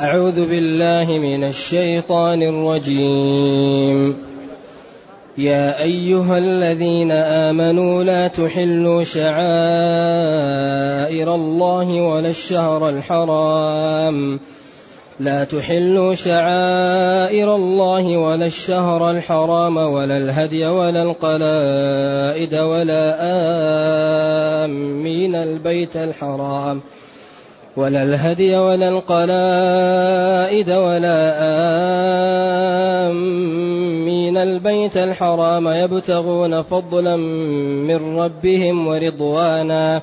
أعوذ بالله من الشيطان الرجيم. يا أيها الذين آمنوا لا تحلوا شعائر الله ولا الشهر الحرام. لا تحلوا شعائر الله ولا الشهر الحرام ولا الهدي ولا القلائد ولا آمين البيت الحرام ۖ. ولا الهدي ولا القلائد ولا آمين. البيت الحرام يبتغون فضلا من ربهم ورضوانا.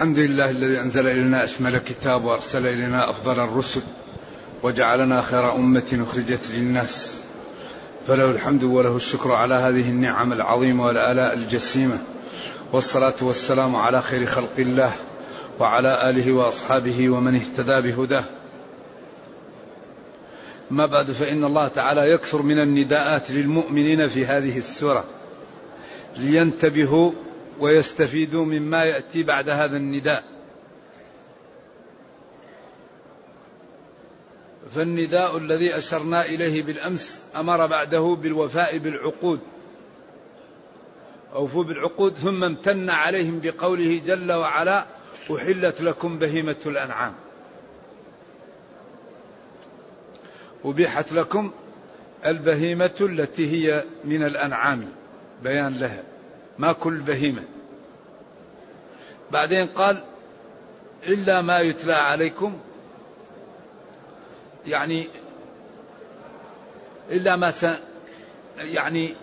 الحمد لله الذي أنزل إلينا أشمل كتاب وأرسل إلينا أفضل الرسل وجعلنا خير أمة أخرجت للناس. فله الحمد وله الشكر على هذه النعم العظيمة والآلاء الجسيمة. والصلاة والسلام على خير خلق الله وعلى آله وأصحابه ومن اهتدى بهداه. ما بعد فإن الله تعالى يكثر من النداءات للمؤمنين في هذه السورة. لينتبهوا ويستفيدوا مما يأتي بعد هذا النداء. فالنداء الذي أشرنا إليه بالأمس أمر بعده بالوفاء بالعقود. أوفوا بالعقود ثم امتن عليهم بقوله جل وعلا أحلت لكم بهيمة الأنعام. أبيحت لكم البهيمة التي هي من الأنعام. بيان لها. ما كل بهيمة. بعدين قال إلا ما يتلى عليكم. يعني إلا ما س يعني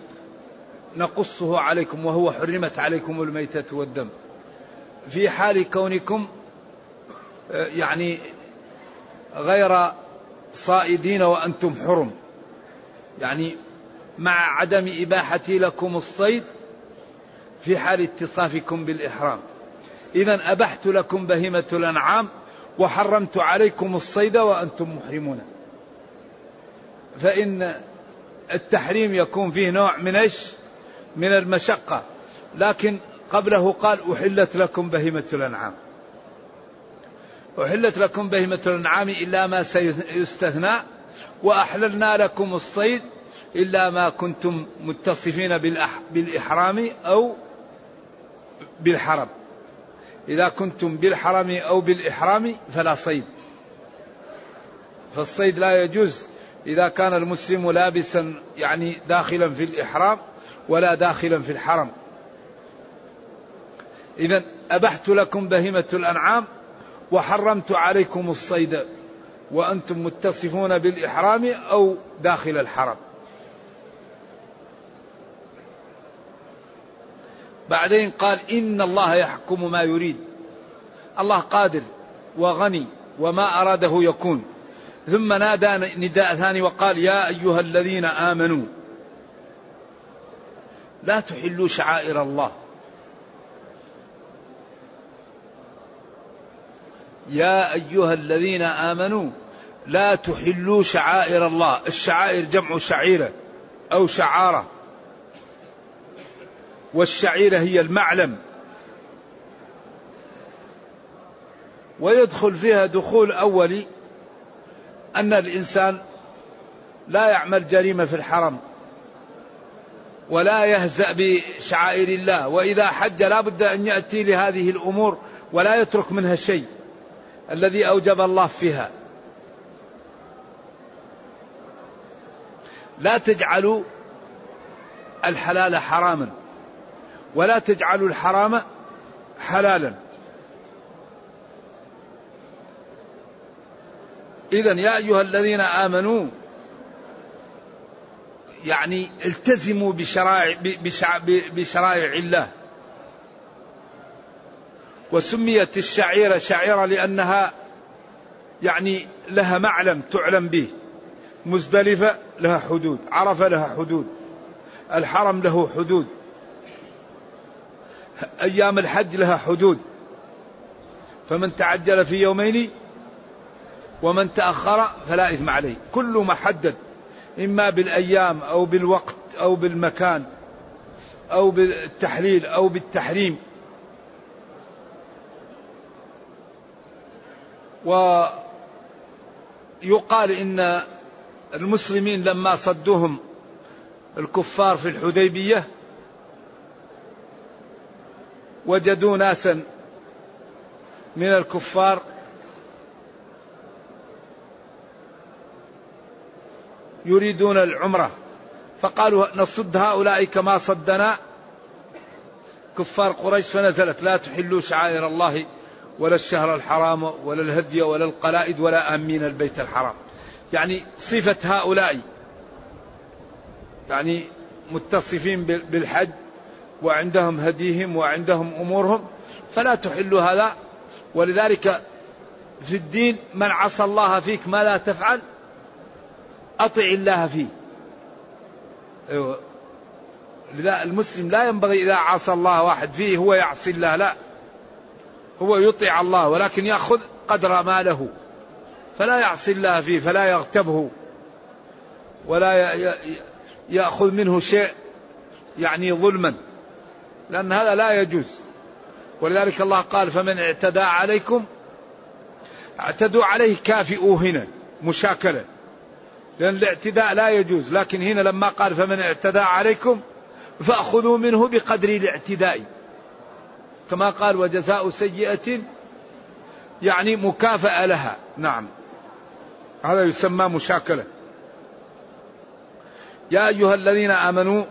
نقصه عليكم وهو حرمت عليكم الميتة والدم. في حال كونكم يعني غير صائدين وأنتم حرم. يعني مع عدم إباحتي لكم الصيد في حال اتصافكم بالإحرام. إذا أبحت لكم بهيمة الأنعام وحرمت عليكم الصيد وأنتم محرمون. فإن التحريم يكون فيه نوع من إيش؟ من المشقة. لكن قبله قال أحلت لكم بهيمة الأنعام. أحلت لكم بهيمة الأنعام إلا ما سيستثنى وأحللنا لكم الصيد إلا ما كنتم متصفين بالإحرام أو بالحرم. إذا كنتم بالحرم أو بالإحرام فلا صيد. فالصيد لا يجوز إذا كان المسلم لابسا يعني داخلا في الإحرام ولا داخلا في الحرم. إذا أبحت لكم بهيمة الأنعام وحرمت عليكم الصيد وأنتم متصفون بالإحرام أو داخل الحرم. بعدين قال إن الله يحكم ما يريد. الله قادر وغني وما أراده يكون. ثم نادى نداء ثاني وقال يا أيها الذين آمنوا لا تحلوا شعائر الله. يا أيها الذين آمنوا لا تحلوا شعائر الله. الشعائر جمع شعيرة أو شعارة. والشعيرة هي المعلم. ويدخل فيها دخول أولي أن الإنسان لا يعمل جريمة في الحرم ولا يهزأ بشعائر الله. وإذا حج لا بد أن يأتي لهذه الأمور ولا يترك منها شيء الذي أوجب الله فيها. لا تجعلوا الحلال حراما. ولا تجعلوا الحرام حلالا. إذا يا أيها الذين آمنوا يعني التزموا بشرائع بشرائع الله. وسميت الشعيرة شعيرة لأنها يعني لها معلم تعلم به. مزدلفة لها حدود عرفة لها حدود. الحرم له حدود. أيام الحج لها حدود. فمن تعجل في يومين ومن تأخر فلا إثم عليه. كل محدد. إما بالأيام أو بالوقت أو بالمكان أو بالتحليل أو بالتحريم. ويقال إن المسلمين لما صدوهم الكفار في الحديبية وجدوا ناسا من الكفار يريدون العمرة. فقالوا نصد هؤلاء كما صدنا. كفار قريش فنزلت. لا تحلوا شعائر الله ولا الشهر الحرام ولا الهدي ولا القلائد ولا آمين البيت الحرام. يعني صفة هؤلاء يعني متصفين بالحج. وعندهم هديهم وعندهم أمورهم فلا تحلوا هذا. ولذلك في الدين من عصى الله فيك ما لا تفعل أطع الله فيه. أيوة. لذا المسلم لا ينبغي إذا عصى الله واحد فيه هو يعصي الله لا. هو يطيع الله ولكن يأخذ قدر ما له فلا يعصي الله فيه فلا يغتبه. ولا يأخذ منه شيء يعني ظلما. لأن هذا لا يجوز. ولذلك الله قال فمن اعتدى عليكم اعتدوا عليه كافئوا هنا مشاكلة. لأن الاعتداء لا يجوز. لكن هنا لما قال فمن اعتدى عليكم فأخذوا منه بقدر الاعتداء. كما قال وجزاء سيئة يعني مكافأة لها. نعم. هذا يسمى مشاكلة. يا أيها الذين آمنوا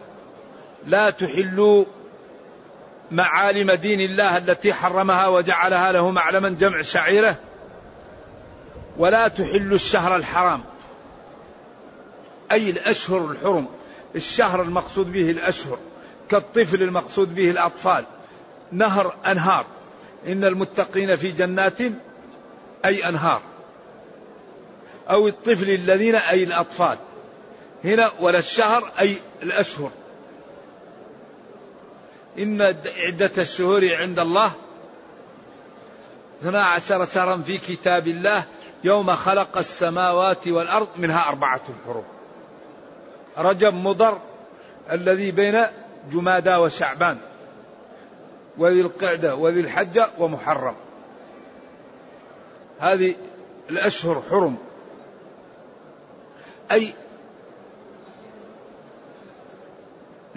لا تحلوا معالم دين الله التي حرمها وجعلها له معلما جمع شعيره ولا تحلوا الشهر الحرام. أي الأشهر الحرم الشهر المقصود به الأشهر كالطفل المقصود به الأطفال. نهر أنهار. إن المتقين في جنات أي أنهار. أو الطفل الذين أي الأطفال. هنا ولا الشهر أي الأشهر. إن عدة الشهور عند الله. اثنا عشر شهرا في كتاب الله يوم خلق السماوات والأرض منها أربعة حروف. رجب مضر الذي بين جمادى وشعبان. وذي القعدة وذي الحجة ومحرم. هذه الأشهر حرم. أي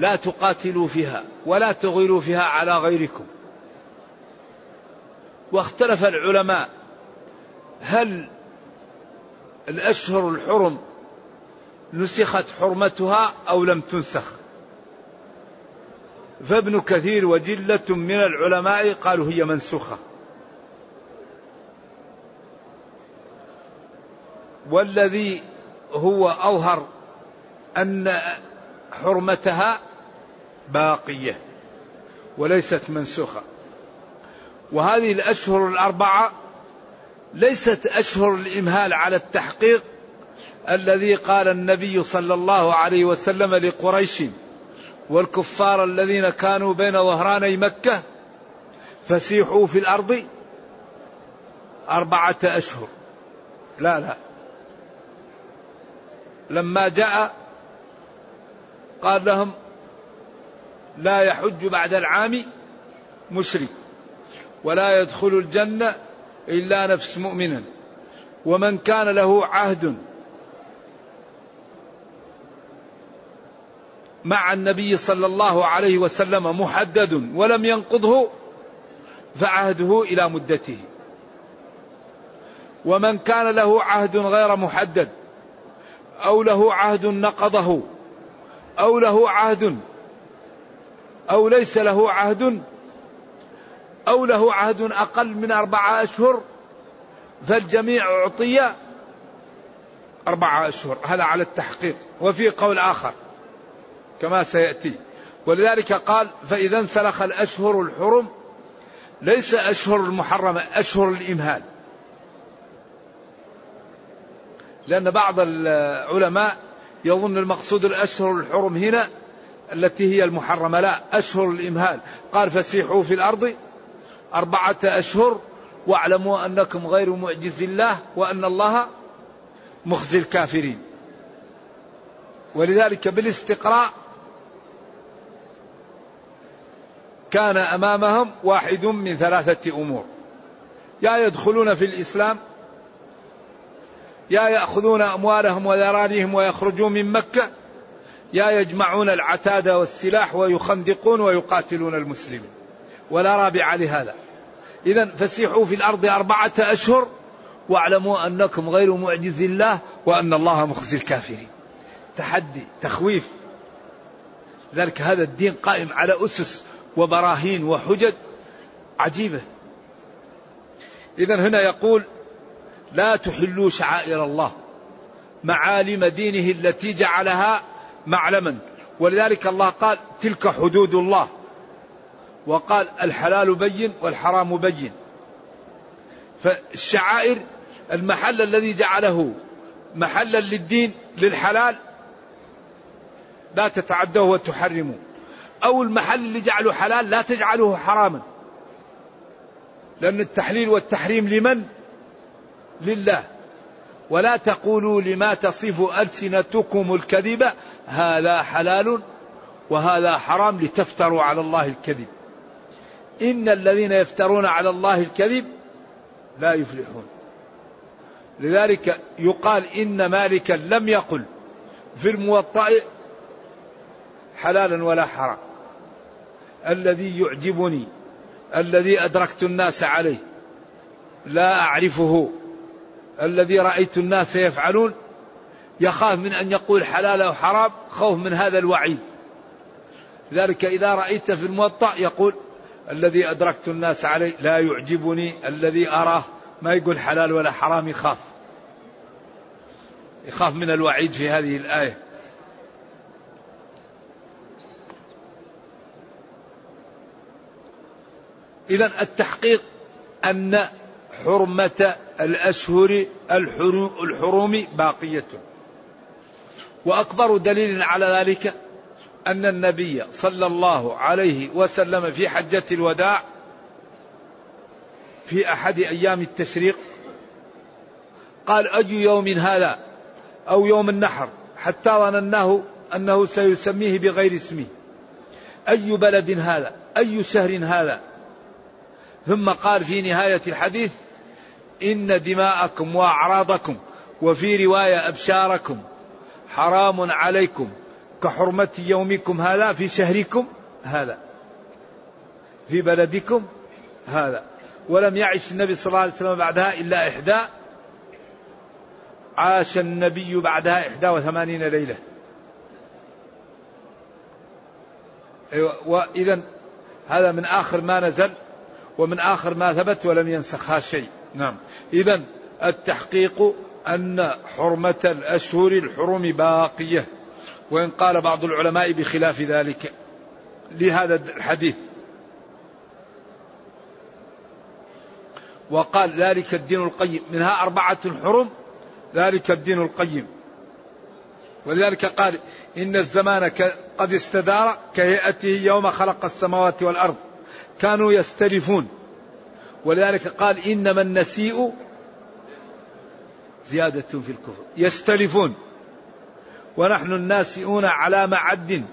لا تقاتلوا فيها ولا تغيروا فيها على غيركم. واختلف العلماء هل الأشهر الحرم نسخت حرمتها أو لم تنسخ. فابن كثير وجلة من العلماء قالوا هي منسوخة. والذي هو أظهر أن حرمتها باقية وليست منسوخة. وهذه الأشهر الأربعة ليست أشهر الإمهال على التحقيق الذي قال النبي صلى الله عليه وسلم لقريش والكفار الذين كانوا بين ظهراني مكة فسيحوا في الأرض أربعة أشهر. لا لا. لما جاء قال لهم لا يحج بعد العام مشرك ولا يدخل الجنة إلا نفس مؤمنا ومن كان له عهد مع النبي صلى الله عليه وسلم محدد ولم ينقضه فعهده إلى مدته. ومن كان له عهد غير محدد أو له عهد نقضه أو له عهد أو ليس له عهد أو له عهد أقل من أربعة أشهر فالجميع أعطي أربعة أشهر. هذا على التحقيق. وفي قول آخر كما سيأتي. ولذلك قال فإذا انسلخ الأشهر الحرم ليس أشهر المحرمة أشهر الإمهال. لأن بعض العلماء يظن المقصود الأشهر الحرم هنا التي هي المحرمة. لا أشهر الإمهال. قال فسيحوا في الأرض أربعة أشهر واعلموا أنكم غير معجز الله وأن الله مخزي الكافرين. ولذلك بالاستقراء كان أمامهم واحد من ثلاثة أمور. يا يدخلون في الإسلام يا يأخذون أموالهم وذراريهم ويخرجون من مكة يا يجمعون العتاد والسلاح ويخندقون ويقاتلون المسلمين. ولا رابع لهذا. اذا فسيحوا في الأرض أربعة أشهر واعلموا أنكم غير معجز الله وأن الله مخزي الكافرين. تحدي تخويف. ذلك هذا الدين قائم على أسس وبراهين وحجج عجيبة. إذا هنا يقول لا تحلوا شعائر الله. معالم دينه التي جعلها معلما. ولذلك الله قال تلك حدود الله. وقال الحلال بين والحرام بين. فالشعائر المحل الذي جعله محلا للدين للحلال لا تتعدوه وتحرموا أو المحل اللي جعله حلال لا تجعله حراما. لأن التحليل والتحريم لمن؟ لله. ولا تقولوا لما تصف ألسنتكم الكذب هذا حلال وهذا حرام لتفتروا على الله الكذب. إن الذين يفترون على الله الكذب لا يفلحون. لذلك يقال إن مالكا لم يقل في الموطأ حلالا ولا حرام. الذي يعجبني الذي أدركت الناس عليه لا أعرفه الذي رأيت الناس يفعلون يخاف من أن يقول حلال أو حرام خوف من هذا الوعيد. ذلك إذا رأيت في الموطأ يقول الذي أدركت الناس عليه لا يعجبني الذي أراه ما يقول حلال ولا حرام يخاف. يخاف من الوعيد في هذه الآية. إذا التحقيق أن حرمة الأشهر الحروم باقية. وأكبر دليل على ذلك أن النبي صلى الله عليه وسلم في حجة الوداع في أحد أيام التشريق قال أي يوم هذا أو يوم النحر حتى ظنناه أنه سيسميه بغير اسمه. أي بلد هذا؟ أي شهر هذا؟ ثم قال في نهاية الحديث إن دماءكم وأعراضكم وفي رواية أبشاركم حرام عليكم كحرمة يومكم هذا في شهركم هذا في بلدكم هذا. ولم يعش النبي صلى الله عليه وسلم بعدها إلا إحدى عاش النبي بعدها إحدى وثمانين ليلة. أيوة وإذا هذا من آخر ما نزل ومن آخر ما ثبت ولم ينسخها شيء. نعم. إذا التحقيق أن حرمة الأشهر الحرم باقية وإن قال بعض العلماء بخلاف ذلك. لهذا الحديث. وقال ذلك الدين القيم. منها أربعة حرم ذلك الدين القيم. ولذلك قال إن الزمان قد استدار كهيئته يوم خلق السماوات والأرض. كانوا يستلفون. ولذلك قال إنما النسيء زيادة في الكفر. يستلفون. ونحن الناسئون على معد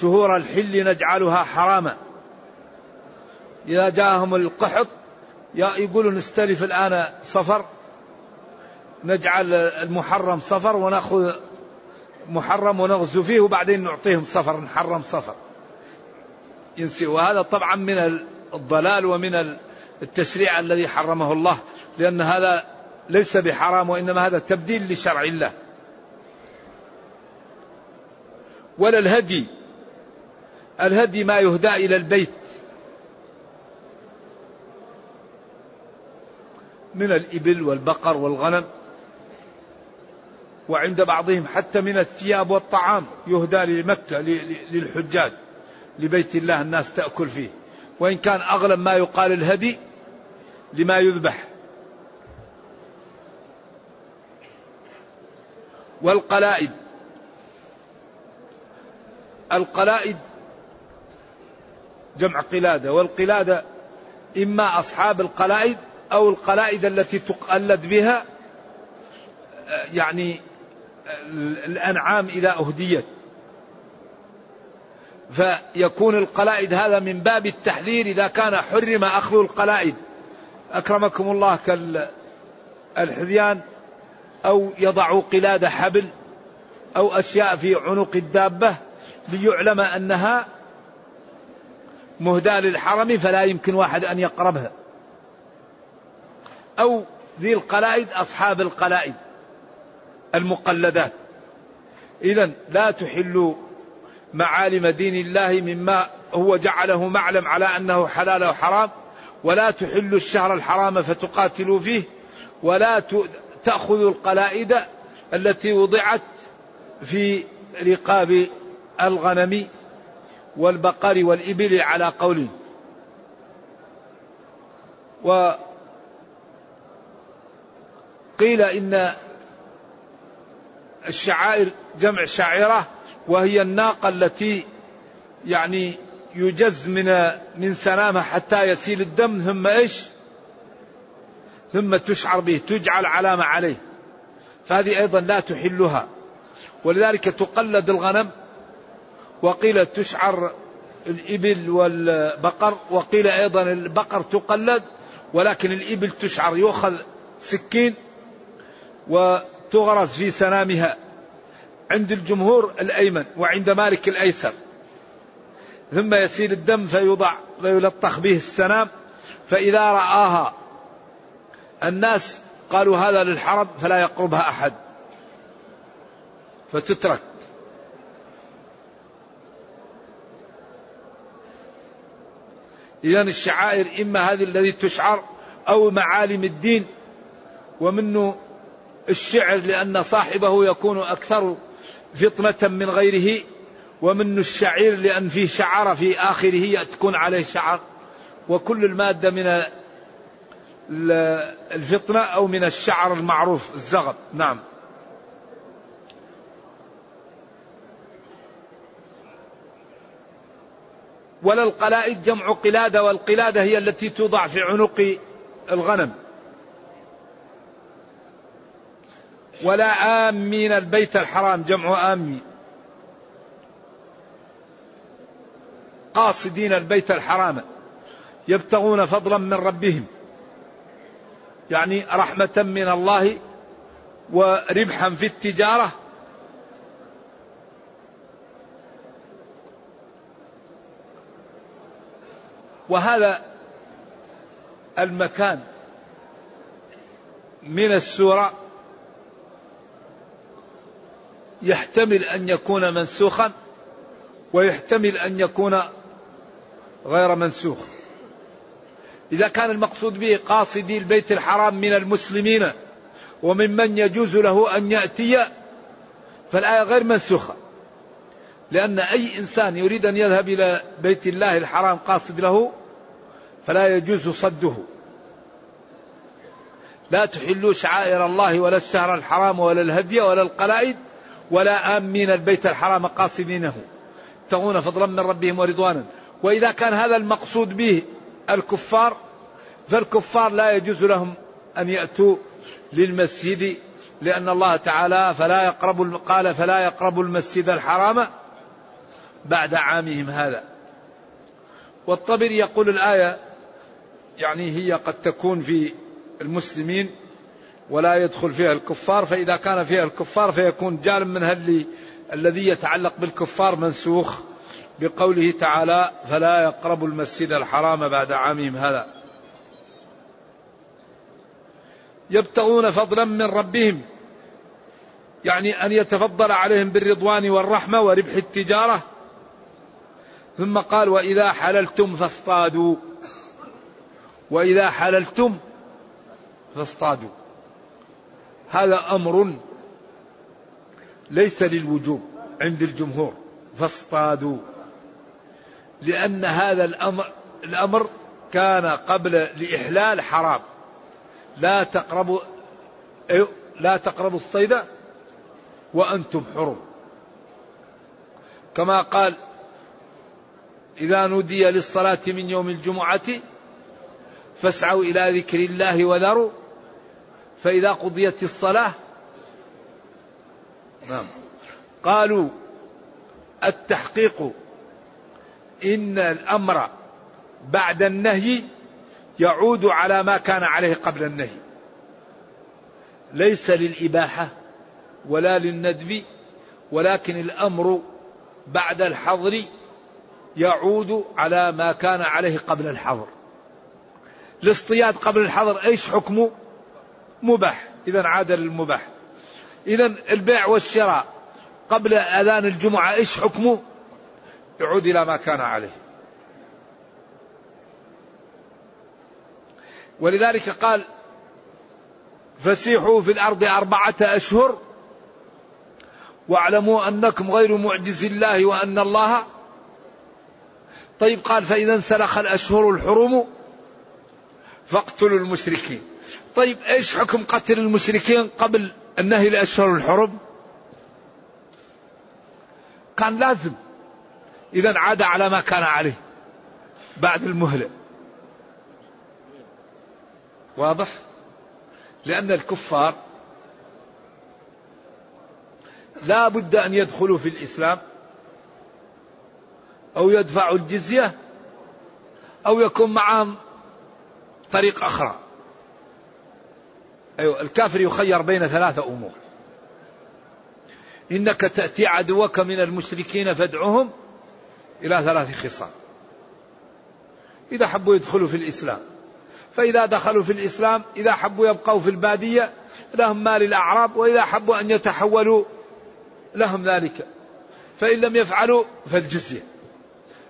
شهور الحل نجعلها حراما. إذا جاءهم القحط يقولوا نستلف الآن صفر نجعل المحرم صفر ونأخذ محرم ونغزو فيه وبعدين نعطيهم صفر نحرم صفر ينسي وهذا طبعا من الضلال ومن التشريع الذي حرمه الله. لأن هذا ليس بحرام وإنما هذا تبديل لشرع الله. ولا الهدي الهدي ما يهدى إلى البيت من الإبل والبقر والغنم وعند بعضهم حتى من الثياب والطعام يهدى لمكة للحجاج لبيت الله الناس تأكل فيه. وإن كان أغلب ما يقال الهدي لما يذبح. والقلائد. القلائد جمع قلادة والقلادة إما أصحاب القلائد أو القلائد التي تقلد بها يعني الأنعام إذا أهديت. فيكون القلائد هذا من باب التحذير إذا كان حرم أخذ القلائد. أكرمكم الله كالحذيان. أو يضع قلاد حبل أو أشياء في عنق الدابة ليعلم أنها مهداة للحرم فلا يمكن واحد أن يقربها. أو ذي القلائد أصحاب القلائد المقلدات. إذا لا تحلوا معالم دين الله مما هو جعله معلم على أنه حلال وحرام ولا تحلوا الشهر الحرام فتقاتلوا فيه ولا تأخذوا القلائد التي وضعت في رقاب الغنم والبقر والإبل على قول وقيل إن الشعائر جمع شاعرة وهي الناقة التي يعني يجز من من سنامها حتى يسيل الدم ثم إيش؟ ثم تشعر به تجعل علامة عليه. فهذه أيضا لا تحلها. ولذلك تقلد الغنم وقيل تشعر الإبل والبقر وقيل أيضا البقر تقلد ولكن الإبل تشعر يؤخذ سكين وتغرس في سنامها. عند الجمهور الأيمن وعند مالك الأيسر. ثم يسيل الدم فيوضع ويلطخ به السنام فإذا رآها الناس قالوا هذا للحرم فلا يقربها أحد. فتترك. إذا الشعائر إما هذه الذي تشعر أو معالم الدين ومنه الشعر لأن صاحبه يكون أكثر فطنة من غيره ومنه الشعير لأن فيه شعر في آخره تكون عليه شعر وكل المادة من الفطنة أو من الشعر المعروف الزغب نعم. ولا القلائد جمع قلادة والقلادة هي التي توضع في عنق الغنم. ولا آمين البيت الحرام جمع آمي قاصدين البيت الحرام يبتغون فضلا من ربهم. يعني رحمة من الله وربحا في التجارة. وهذا المكان من السورة يحتمل أن يكون منسوخا ويحتمل أن يكون غير منسوخ. إذا كان المقصود به قاصدي البيت الحرام من المسلمين وممن يجوز له أن يأتي فالآية غير منسوخة. لأن أي إنسان يريد أن يذهب إلى بيت الله الحرام قاصد له فلا يجوز صده. لا تحلوا شعائر الله ولا الشهر الحرام ولا الهدي ولا القلائد ولا آمين البيت الحرام قاصدينه. يبتغون فضلا من ربهم ورضوانا. وإذا كان هذا المقصود به الكفار فالكفار لا يجوز لهم أن يأتوا للمسجد لأن الله تعالى فلا يقرب قال فلا يقرب المسجد الحرام بعد عامهم هذا. والطبري يقول الآية يعني هي قد تكون في المسلمين ولا يدخل فيها الكفار فإذا كان فيها الكفار فيكون جانب منها الذي يتعلق بالكفار منسوخ. بقوله تعالى فلا يقربوا المسجد الحرام بعد عامهم هذا. يبتغون فضلا من ربهم يعني أن يتفضل عليهم بالرضوان والرحمة وربح التجارة. ثم قال وإذا حللتم فاصطادوا. وإذا حللتم فاصطادوا. هذا أمر ليس للوجوب عند الجمهور. فاصطادوا. لأن هذا الأمر الأمر كان قبل الإحلال حرام. لا تقربوا لا تقربوا الصيد وأنتم حرم. كما قال إذا نودي للصلاة من يوم الجمعة فاسعوا إلى ذكر الله وذروا فإذا قضيت الصلاة نعم. قالوا التحقيق إن الأمر بعد النهي يعود على ما كان عليه قبل النهي. ليس للإباحة ولا للندب ولكن الأمر بعد الحظر يعود على ما كان عليه قبل الحظر. الاصطياد قبل الحظر إيش حكمه مباح. اذا عاد للمباح. اذا البيع والشراء. قبل أذان الجمعة إيش حكمه؟ يعود إلى ما كان عليه. ولذلك قال فسيحوا في الأرض أربعة أشهر واعلموا أنكم غير معجز الله وأن الله. طيب قال فإذا انسلخ الأشهر الحرم فاقتلوا المشركين. طيب إيش حكم قتل المشركين قبل النهي الاشهر الحرم؟ كان لازم. إذا عاد على ما كان عليه بعد المهلة. واضح؟ لأن الكفار لا بد أن يدخلوا في الإسلام أو يدفعوا الجزية أو يكون معهم طريق أخرى. أيوه الكافر يخير بين ثلاثة أمور. إنك تأتي عدوك من المشركين فادعهم إلى ثلاث خصال. إذا حبوا يدخلوا في الإسلام. فإذا دخلوا في الإسلام إذا حبوا يبقوا في البادية لهم مال الأعراب وإذا حبوا أن يتحولوا لهم ذلك. فإن لم يفعلوا فالجزية.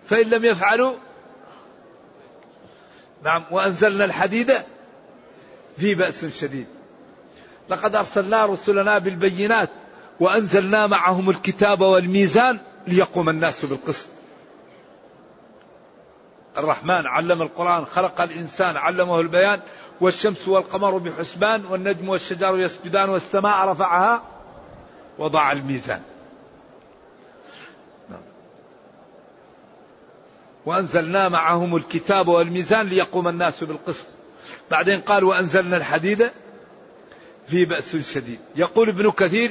فإن لم يفعلوا نعم وأنزلنا الحديد في بأس شديد. لقد أرسلنا رسلنا بالبينات وأنزلنا معهم الكتاب والميزان ليقوم الناس بالقسط. الرحمن علم القرآن خلق الإنسان علمه البيان والشمس والقمر بحسبان والنجم والشجر يسجدان والسماء رفعها وضع الميزان نعم. وأنزلنا معهم الكتاب والميزان ليقوم الناس بالقسط بعدين قال وأنزلنا الحديد في بأس شديد يقول ابن كثير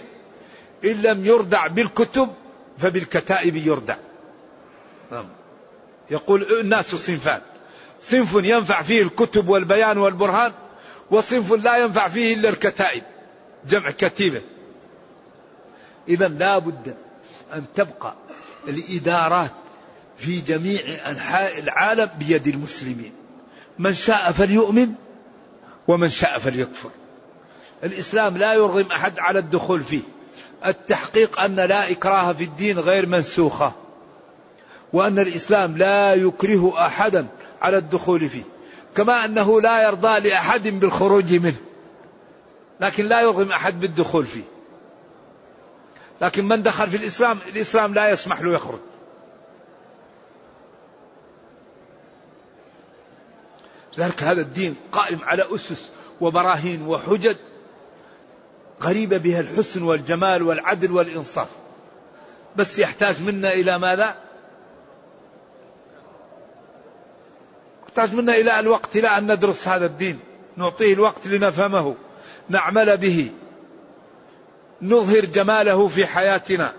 إن لم يردع بالكتب فبالكتائب يردع نعم. يقول الناس صنفان. صنف ينفع فيه الكتب والبيان والبرهان وصنف لا ينفع فيه إلا الكتائب جمع كتيبة. إذا لا بد أن تبقى الإدارات في جميع أنحاء العالم بيد المسلمين. من شاء فليؤمن ومن شاء فليكفر. الإسلام لا يرغم أحد على الدخول فيه. التحقيق أن لا إكراه في الدين غير منسوخة. وأن الإسلام لا يكره أحدا على الدخول فيه كما أنه لا يرضى لأحد بالخروج منه لكن لا يرغم أحد بالدخول فيه. لكن من دخل في الإسلام الإسلام لا يسمح له يخرج. ذلك هذا الدين قائم على أسس وبراهين وحجج غريبة بها الحسن والجمال والعدل والإنصاف. بس يحتاج منا إلى ماذا؟ يحتاج منا إلى الوقت إلى أن ندرس هذا الدين. نعطيه الوقت لنفهمه نعمل به نظهر جماله في حياتنا.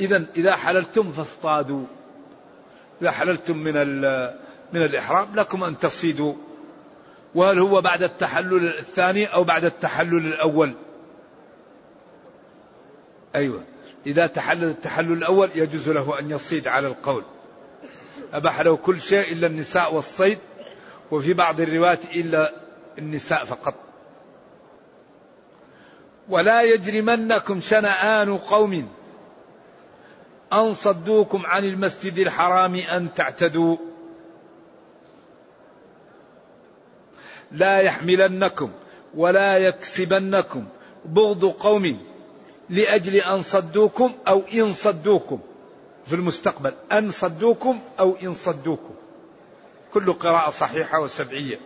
إذا إذا حللتم فاصطادوا. إذا حللتم من من الإحرام لكم أن تصيدوا وهل هو بعد التحلل الثاني أو بعد التحلل الأول؟ أيوة. إذا تحلل التحلل الأول يجوز له أن يصيد على القول. أباح له كل شيء إلا النساء والصيد وفي بعض الروايات إلا النساء فقط. ولا يجرمنكم شنآن قوم أن صدوكم عن المسجد الحرام أن تعتدوا. لا يحملنكم ولا يكسبنكم بغض قوم لأجل أن صدوكم أو إن صدوكم. في المستقبل أن صدوكم أو إن صدوكم. كل قراءة صحيحة وسبعية.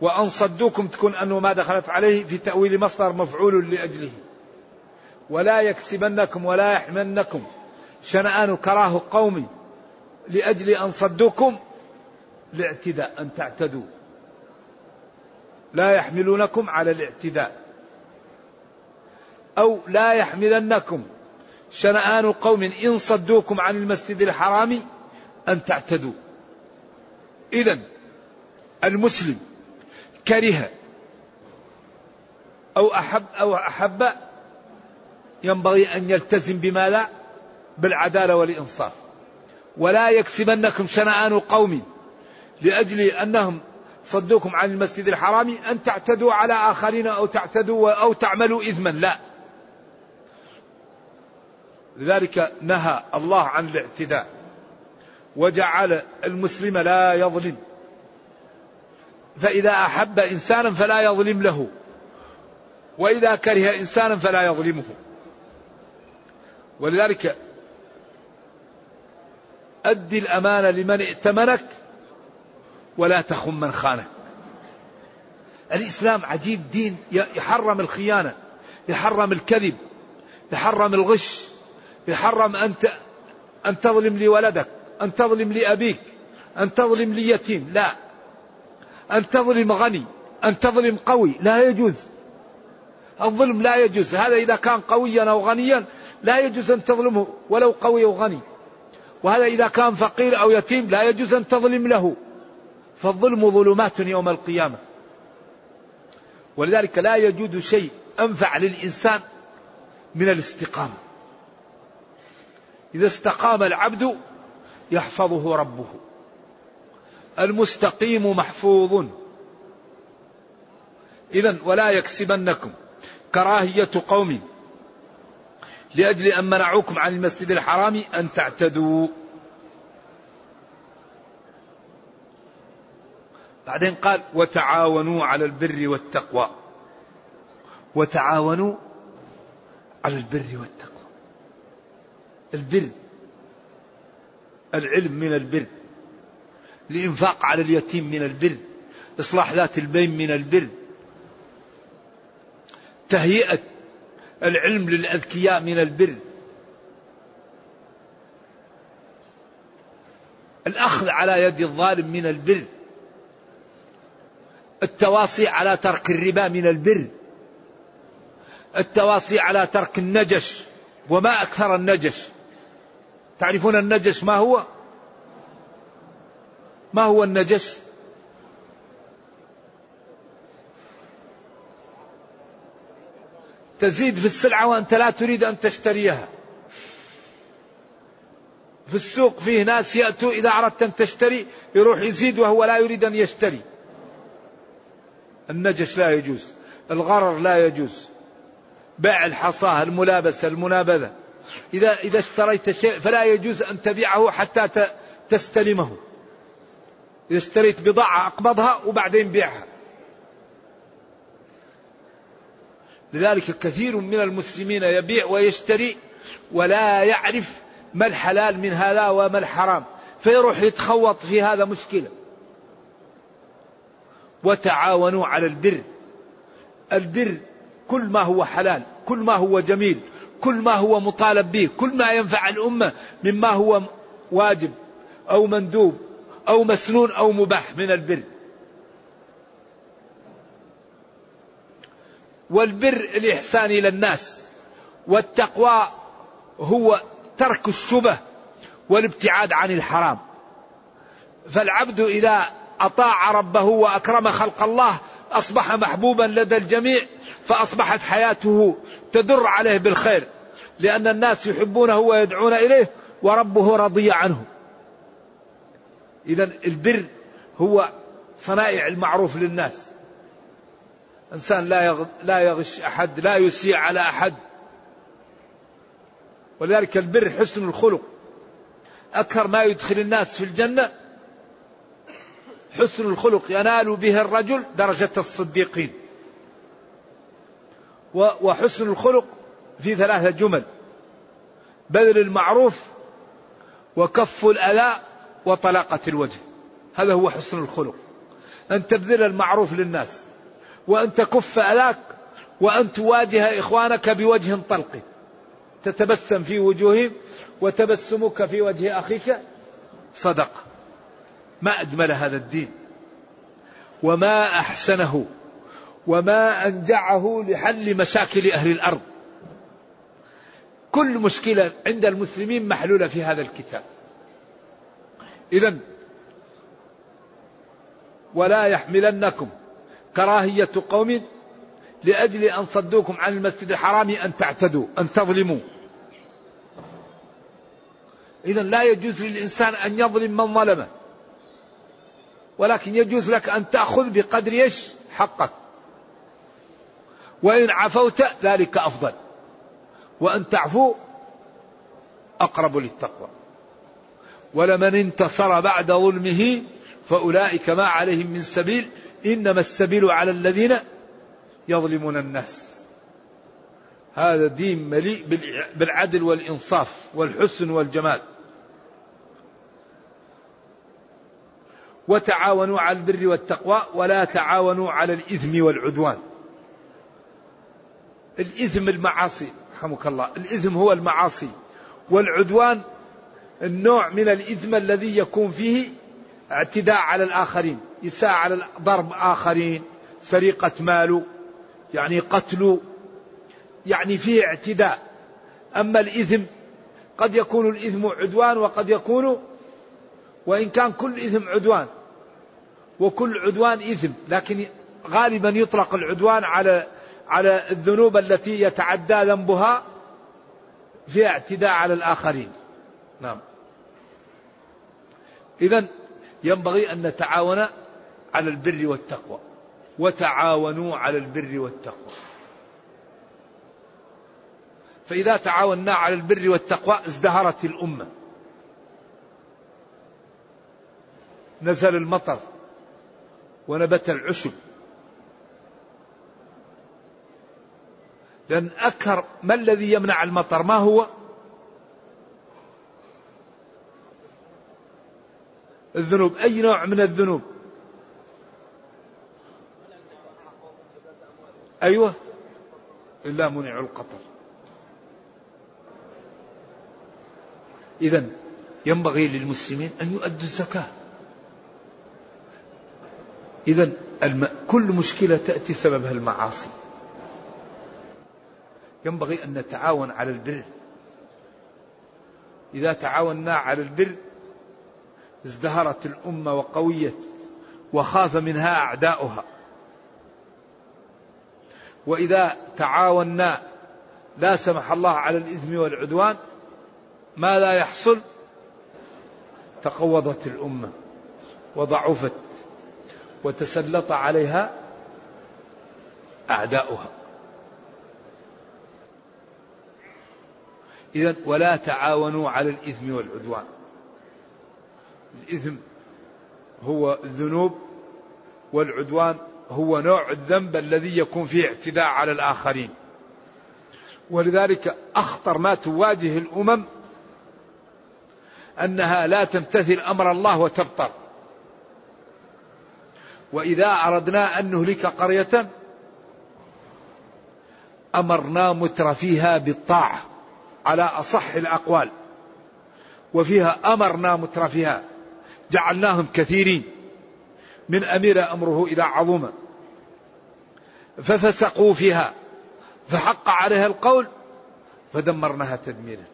وأن صدوكم تكون أنه ما دخلت عليه في تأويل مصدر مفعول لأجله. ولا يكسبنكم ولا يحملنكم شنآن كراه قوم لأجل أن صدوكم لاعتداء أن تعتدوا. لا يحملونكم على الاعتداء. أو لا يحملنكم. شنآن قوم إن صدوكم عن المسجد الحرام أن تعتدوا. إذا المسلم كره أو أحب أو أحب ينبغي أن يلتزم بماذا؟ بالعدالة والإنصاف. ولا يكسبنكم شنآن قوم لأجل أنهم صدوكم عن المسجد الحرام أن تعتدوا على آخرين أو تعتدوا أو تعملوا إثما لا. لذلك نهى الله عن الاعتداء وجعل المسلم لا يظلم. فإذا أحب إنسانا فلا يظلم له وإذا كره إنسانا فلا يظلمه. ولذلك أدي الأمانة لمن ائتمنك ولا تخن من خانك. الإسلام عجيب دين يحرم الخيانة يحرم الكذب يحرم الغش. يحرم أن أن تظلم لولدك أن تظلم لأبيك أن تظلم ليتيم لا. أن تظلم غني أن تظلم قوي لا يجوز. الظلم لا يجوز. هذا إذا كان قويا أو غنيا لا يجوز أن تظلمه ولو قوي أو غني. وهذا إذا كان فقير أو يتيم لا يجوز أن تظلم له. فالظلم ظلمات يوم القيامة. ولذلك لا يجوز شيء أنفع للإنسان من الاستقامة. إذا استقام العبد يحفظه ربه. المستقيم محفوظ. إذا ولا يكسبنكم. كراهية قوم. لأجل أن منعوكم عن المسجد الحرام أن تعتدوا. بعدين قال وتعاونوا على البر والتقوى. وتعاونوا على البر والتقوى. البر. العلم من البر. الإنفاق على اليتيم من البر. إصلاح ذات البين من البر. تهيئة العلم للأذكياء من البر. الأخذ على يد الظالم من البر. التواصي على ترك الربا من البر. التواصي على ترك النجش. وما أكثر النجش. تعرفون النجش ما هو؟ ما هو النجش تزيد في السلعة وأنت لا تريد أن تشتريها. في السوق فيه ناس يأتوا إذا أردت أن تشتري يروح يزيد وهو لا يريد أن يشتري. النجش لا يجوز الغرر لا يجوز. بيع الحصاة الملابسة المنابذة. إذا إذا اشتريت شيء فلا يجوز أن تبيعه حتى تستلمه. إذا اشتريت بضاعة أقبضها وبعدين بيعها. لذلك كثير من المسلمين يبيع ويشتري ولا يعرف ما الحلال من هذا وما الحرام. فيروح يتخوط في هذا مشكلة. وتعاونوا على البر. البر كل ما هو حلال كل ما هو جميل كل ما هو مطالب به كل ما ينفع الأمة مما هو واجب أو مندوب أو مسنون أو مباح من البر. والبر الإحسان إلى الناس والتقوى هو ترك الشبه والابتعاد عن الحرام. فالعبد إذا أطاع ربه وأكرم خلق الله أصبح محبوبا لدى الجميع فأصبحت حياته تدر عليه بالخير لأن الناس يحبونه ويدعون إليه وربه رضي عنه. إذا البر هو صنائع المعروف للناس. إنسان لا لا يغش أحد لا يسيء على أحد. ولذلك البر حسن الخلق. أكثر ما يدخل الناس في الجنة حسن الخلق ينال به الرجل درجة الصديقين. وحسن الخلق في ثلاثة جمل. بذل المعروف وكف الأذى وطلاقة الوجه. هذا هو حسن الخلق. أن تبذل المعروف للناس وأن تكف ألاك وأن تواجه إخوانك بوجه طلق. تتبسم في وجوههم وتبسمك في وجه أخيك. صدق. ما أجمل هذا الدين. وما أحسنه وما أنجعه لحل مشاكل أهل الأرض. كل مشكلة عند المسلمين محلولة في هذا الكتاب. إذا ولا يحملنكم كراهية قوم لأجل أن صدوكم عن المسجد الحرام أن تعتدوا أن تظلموا. إذا لا يجوز للإنسان أن يظلم من ظلمه. ولكن يجوز لك أن تأخذ بقدر إيش؟ حقك. وإن عفوت ذلك أفضل. وأن تعفو أقرب للتقوى. ولمن انتصر بعد ظلمه فأولئك ما عليهم من سبيل إنما السبيل على الذين يظلمون الناس. هذا دين مليء بالعدل والإنصاف والحسن والجمال. وتعاونوا على البر والتقوى ولا تعاونوا على الإثم والعدوان. الإثم المعاصي رحمك الله. الإثم هو المعاصي. والعدوان النوع من الإثم الذي يكون فيه اعتداء على الآخرين إساءة على ضرب آخرين سرقة ماله يعني قتل يعني فيه اعتداء. أما الإثم قد يكون الإثم عدوان وقد يكون وإن كان كل إثم عدوان وكل عدوان إثم لكن غالبا يطلق العدوان على على الذنوب التي يتعدى ذنبها في اعتداء على الآخرين. نعم. إذا ينبغي أن نتعاون على البر والتقوى. وتعاونوا على البر والتقوى. فإذا تعاوننا على البر والتقوى ازدهرت الأمة. نزل المطر ونبت العشب. لأن أكثر ما الذي يمنع المطر؟ ما هو؟ الذنوب. أي نوع من الذنوب؟ أيوة. إلا منع القطر. إذا ينبغي للمسلمين أن يؤدوا الزكاة. إذا الم... كل مشكلة تأتي سببها المعاصي. ينبغي أن نتعاون على البر. إذا تعاوننا على البر ازدهرت الأمة وقويت وخاف منها أعداؤها. وإذا تعاوننا لا سمح الله على الإثم والعدوان ما لا يحصل؟ تقوضت الأمة وضعفت. وتسلط عليها أعداؤها. إذا ولا تعاونوا على الإثم والعدوان. الإثم هو الذنوب والعدوان هو نوع الذنب الذي يكون فيه اعتداء على الآخرين. ولذلك أخطر ما تواجه الأمم أنها لا تمتثل أمر الله وتبطر. وإذا أردنا أن نهلك قرية أمرنا متر فيها بالطاعة على أصح الأقوال. وفيها أمرنا متر فيها جعلناهم كثيرين. من أمير أمره إذا عظم ففسقوا فيها فحق عليها القول فدمرناها تدميرا.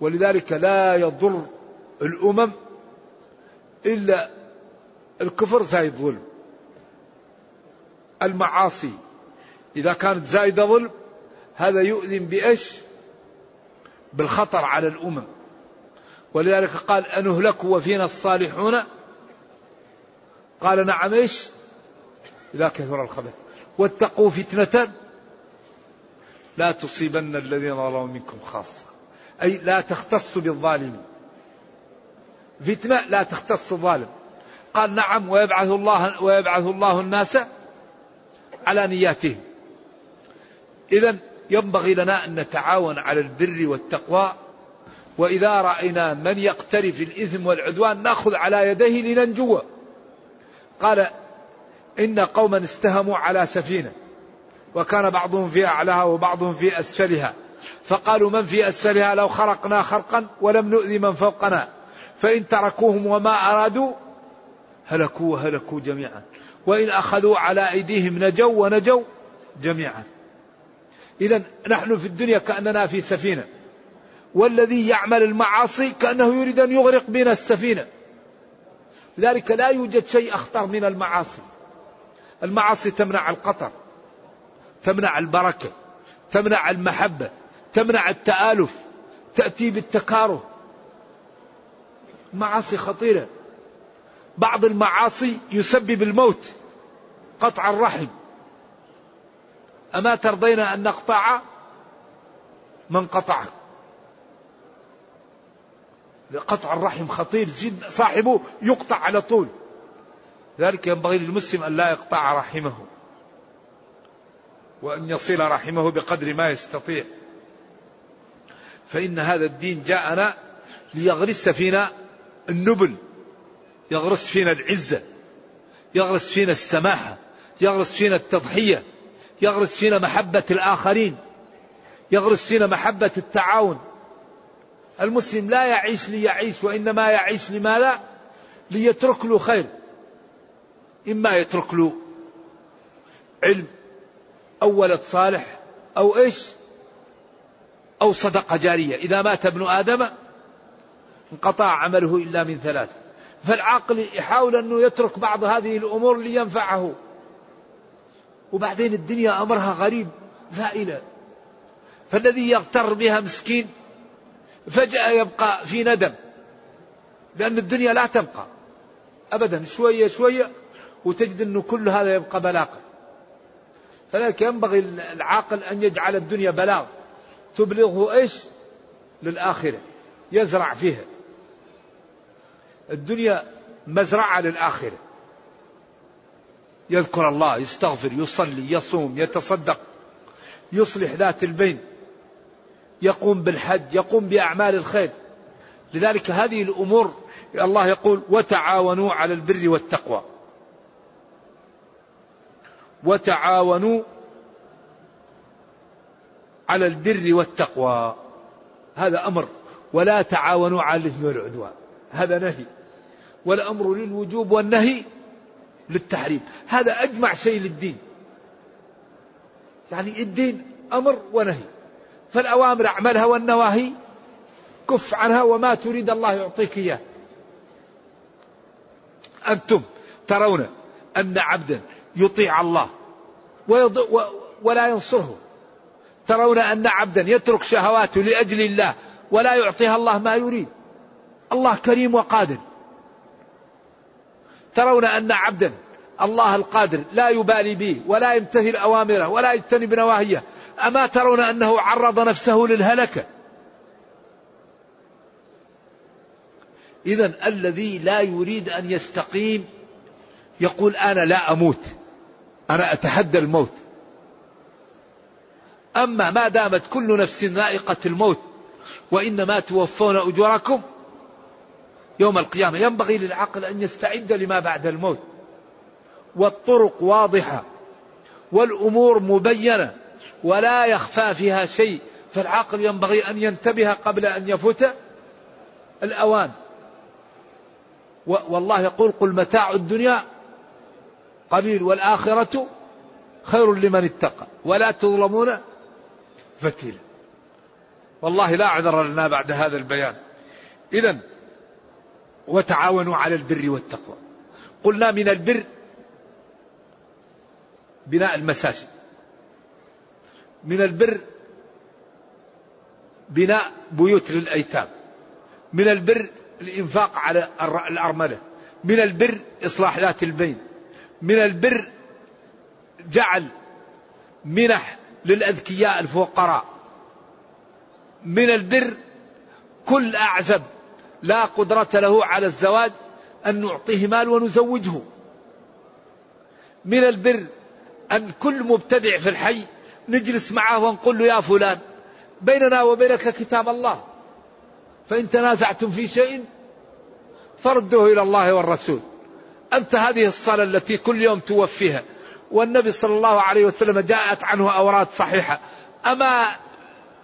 ولذلك لا يضر الأمم إلا الكفر زايد ظلم. المعاصي إذا كانت زايدة ظلم هذا يؤذن بإيش؟ بالخطر على الأمم. ولذلك قال أنهلك وفينا الصالحون؟ قال نعم إيش؟ إذا كثر الخبث واتقوا فتنة. لا تصيبن الذين ظلموا منكم خاصة. أي لا تختص بالظالم. فتنة لا تختص الظالم. قال نعم ويبعث الله ويبعث الله الناس على نياتهم. إذا ينبغي لنا أن نتعاون على البر والتقوى وإذا رأينا من يقترف الإثم والعدوان نأخذ على يديه لننجو. قال إن قوما استهموا على سفينة وكان بعضهم في أعلاها وبعضهم في أسفلها. فقالوا من في أسفلها؟ لو خرقنا خرقا ولم نؤذي من فوقنا فإن تركوهم وما أرادوا هلكوا وهلكوا جميعا. وإن أخذوا على أيديهم نجوا ونجوا جميعا. إذا نحن في الدنيا كأننا في سفينة. والذي يعمل المعاصي كأنه يريد أن يغرق بنا السفينة. لذلك لا يوجد شيء أخطر من المعاصي. المعاصي تمنع القطر تمنع البركة تمنع المحبة تمنع التآلف تأتي بالتكاره معاصي خطيرة. بعض المعاصي يسبب الموت قطع الرحم. أما ترضين أن نقطع من قطعك؟ قطع الرحم خطير جدا صاحبه يقطع على طول. ذلك ينبغي للمسلم أن لا يقطع رحمه وأن يصل رحمه بقدر ما يستطيع. فإن هذا الدين جاءنا ليغرس فينا النبل. يغرس فينا العزة يغرس فينا السماحة يغرس فينا التضحية يغرس فينا محبة الآخرين يغرس فينا محبة التعاون. المسلم لا يعيش ليعيش وإنما يعيش لماذا؟ ليترك له خير. إما يترك له علم أو ولد صالح أو إيش؟ أو صدقة جارية. إذا مات ابن آدم انقطع عمله إلا من ثلاث فالعاقل يحاول أنه يترك بعض هذه الأمور لينفعه. وبعدين الدنيا أمرها غريب زائلة. فالذي يغتر بها مسكين فجأة يبقى في ندم لأن الدنيا لا تبقى أبدا. شوية شوية وتجد أنه كل هذا يبقى بلاغا. فلذلك ينبغي العاقل أن يجعل الدنيا بلاغ. تبلغه إيش؟ للآخرة. يزرع فيها. الدنيا مزرعة للآخرة. يذكر الله يستغفر يصلي يصوم يتصدق يصلح ذات البين يقوم بالحج يقوم بأعمال الخير. لذلك هذه الأمور الله يقول وتعاونوا على البر والتقوى وتعاونوا على البر والتقوى. هذا أمر. ولا تعاونوا على الإثم والعدوان. هذا نهي. والأمر للوجوب والنهي للتحريم. هذا أجمع شيء للدين. يعني الدين أمر ونهي. فالأوامر اعملها والنواهي كف عنها وما تريد الله يعطيك إياه. أنتم ترون أن عبدا يطيع الله ولا ينصره. ترون أن عبدا يترك شهواته لأجل الله ولا يعطيها الله ما يريد. الله كريم وقادر. ترون أن عبدا الله القادر لا يبالي به ولا يمتثل أوامره ولا يجتنب نواهيه أما ترون أنه عرض نفسه للهلكة. إذا الذي لا يريد أن يستقيم يقول أنا لا أموت. أنا أتحدى الموت. أما ما دامت كل نفس ذائقة الموت وإنما توفون أجوركم يوم القيامة. ينبغي للعقل أن يستعد لما بعد الموت. والطرق واضحة. والأمور مبينة. ولا يخفى فيها شيء. فالعقل ينبغي أن ينتبه قبل أن يفوت الأوان. والله يقول قل متاع الدنيا قليل والآخرة خير لمن اتقى. ولا تظلمون فتيلا والله لا عذر لنا بعد هذا البيان. إذا وتعاونوا على البر والتقوى. قلنا من البر بناء المساجد. من البر بناء بيوت للأيتام. من البر الإنفاق على الأرملة. من البر إصلاح ذات البين. من البر جعل منح للأذكياء الفقراء. من البر كل أعزب لا قدرة له على الزواج أن نعطيه مال ونزوجه. من البر أن كل مبتدع في الحي نجلس معه ونقول له يا فلان بيننا وبينك كتاب الله. فإن تنازعتم في شيء فردوه إلى الله والرسول. أنت هذه الصلاة التي كل يوم توفيها. والنبي صلى الله عليه وسلم جاءت عنه أوراد صحيحة. أما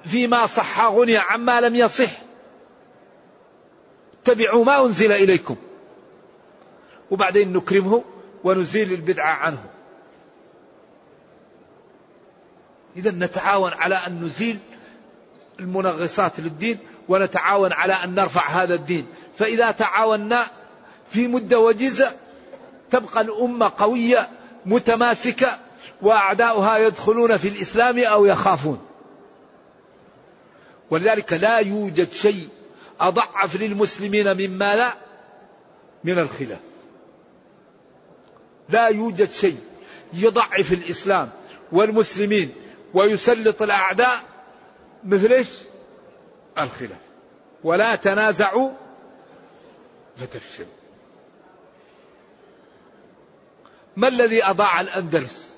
فيما صح غني عما لم يصح. اتبعوا ما أنزل إليكم. وبعدين نكرمه ونزيل البدعة عنه. إذا نتعاون على أن نزيل المنغصات للدين ونتعاون على أن نرفع هذا الدين. فإذا تعاوننا في مدة وجيزة تبقى الأمة قوية متماسكة وأعداؤها يدخلون في الإسلام أو يخافون. ولذلك لا يوجد شيء أضعف للمسلمين مما لا من الخلاف. لا يوجد شيء يضعف الإسلام والمسلمين ويسلط الأعداء مثل الخلاف. ولا تنازعوا فتفشلوا. ما الذي أضاع الأندلس؟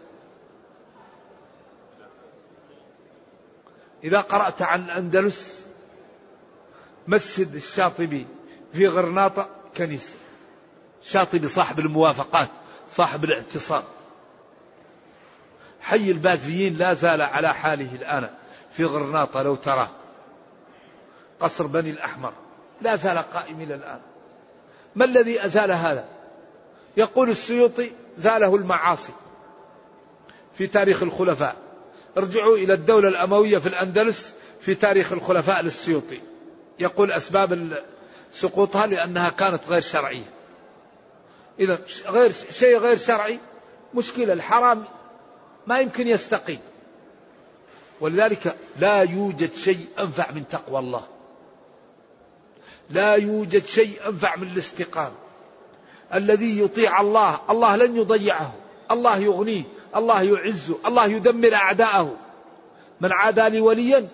إذا قرأت عن الأندلس مسجد الشاطبي في غرناطة كنيسة. شاطبي صاحب الموافقات صاحب الاعتصام. حي البازيين لا زال على حاله الآن في غرناطة لو تراه. قصر بني الأحمر لا زال قائم إلى الآن. ما الذي أزال هذا؟ يقول السيوطي زاله المعاصي في تاريخ الخلفاء. ارجعوا إلى الدولة الأموية في الأندلس في تاريخ الخلفاء للسيوطي. يقول أسباب سقوطها لأنها كانت غير شرعية. إذا غير شيء غير شرعي مشكلة الحرام ما يمكن يستقيم. ولذلك لا يوجد شيء أنفع من تقوى الله. لا يوجد شيء أنفع من الاستقامة. الذي يطيع الله الله لن يضيعه. الله يغنيه الله يعزه الله يدمر أعداءه. من عادى لي وليا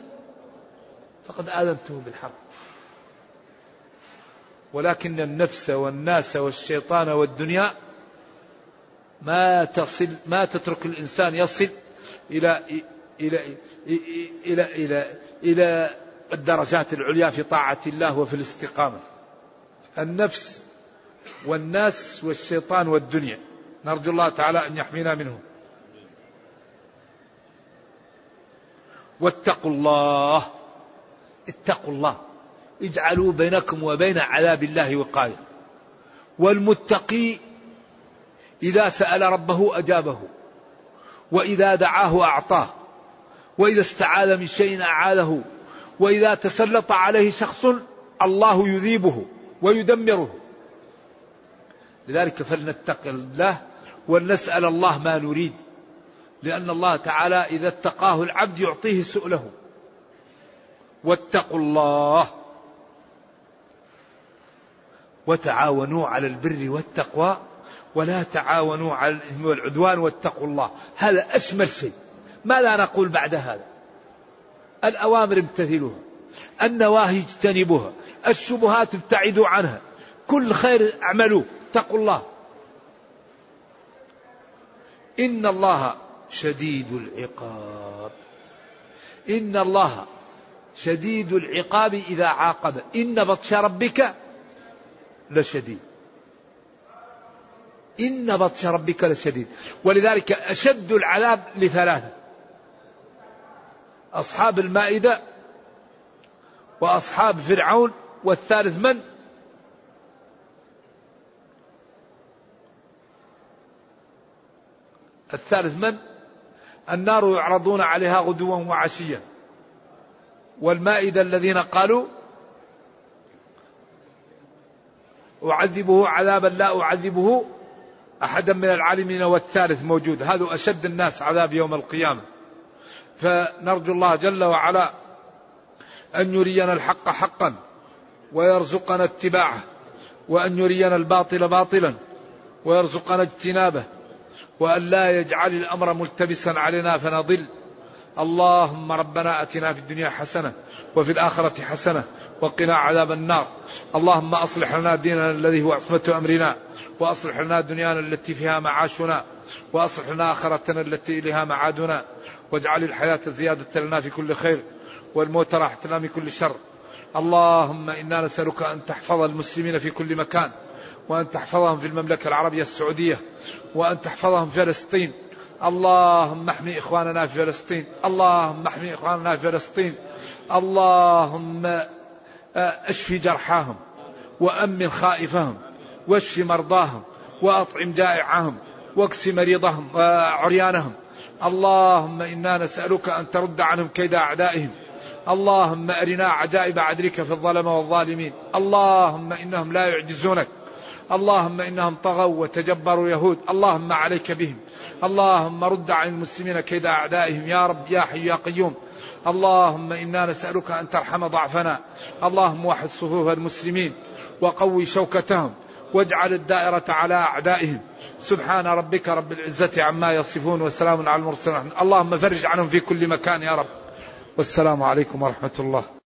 فقد آذنته بالحرب. ولكن النفس والناس والشيطان والدنيا ما تصل ما تترك الإنسان يصل إلى إلى إلى إلى إلى, الدرجات العليا في طاعة الله وفي الاستقامة. النفس والناس والشيطان والدنيا. نرجو الله تعالى أن يحمينا منهم. واتقوا الله. اتقوا الله. اجعلوا بينكم وبين عذاب الله وقاية. والمتقي إذا سأل ربه أجابه وإذا دعاه أعطاه وإذا استعاذ من شيء أعاذه وإذا تسلط عليه شخص الله يذيبه ويدمره. لذلك فلنتق الله ولنسأل الله ما نريد لأن الله تعالى إذا اتقاه العبد يعطيه سؤله. واتقوا الله وتعاونوا على البر والتقوى ولا تعاونوا على الإثم والعدوان واتقوا الله. هذا أشمل شيء. ماذا نقول بعد هذا. الأوامر امتثلوها النواهي اجتنبوها. الشبهات ابتعدوا عنها. كل خير اعملوه. اتقوا الله. إن الله شديد العقاب. إن الله شديد العقاب إذا عاقب. إن بطش ربك لشديد. إن بطش ربك لشديد. ولذلك أشد العذاب لثلاثة. أصحاب المائدة وأصحاب فرعون والثالث من؟ الثالث من؟ النار يعرضون عليها غدوا وعشيا. والمائدة الذين قالوا أعذبه عذابا لا أعذبه أحدا من العالمين والثالث موجود. هذا أشد الناس عذاب يوم القيامة. فنرجو الله جل وعلا أن يرينا الحق حقا ويرزقنا اتباعه وأن يرينا الباطل باطلا ويرزقنا اجتنابه وأن لا يجعل الأمر ملتبسا علينا فنضل. اللهم ربنا أتنا في الدنيا حسنة وفي الآخرة حسنة وقنا عذاب النار. اللهم أصلح لنا ديننا الذي هو عصمة أمرنا وأصلح لنا دنيانا التي فيها معاشنا وأصلح لنا آخرتنا التي إليها معادنا. واجعل الحياة زيادة لنا في كل خير والموت راحة لنا من كل شر. اللهم إنا نسألك أن تحفظ المسلمين في كل مكان وأن تحفظهم في المملكة العربية السعودية وأن تحفظهم في فلسطين. اللهم احمي إخواننا في فلسطين. اللهم احمي إخواننا في فلسطين. اللهم اشفي جرحاهم وأمن خائفهم واشف مرضاهم وأطعم جائعهم واكس مريضهم وعريانهم. اللهم إنا نسألك أن ترد عنهم كيد أعدائهم. اللهم أرنا عجائب عدلك في الظلمة والظالمين. اللهم إنهم لا يعجزونك. اللهم إنهم طغوا وتجبروا يهود اللهم عليك بهم. اللهم رد عن المسلمين كيد أعدائهم. يا رب يا حي يا قيوم. اللهم إنا نسألك أن ترحم ضعفنا. اللهم وحد صفوف المسلمين وقوي شوكتهم. واجعل الدائرة على أعدائهم. سبحان ربك رب العزة عما يصفون وسلام على المرسلين. اللهم فرج عنهم في كل مكان يا رب. والسلام عليكم ورحمة الله.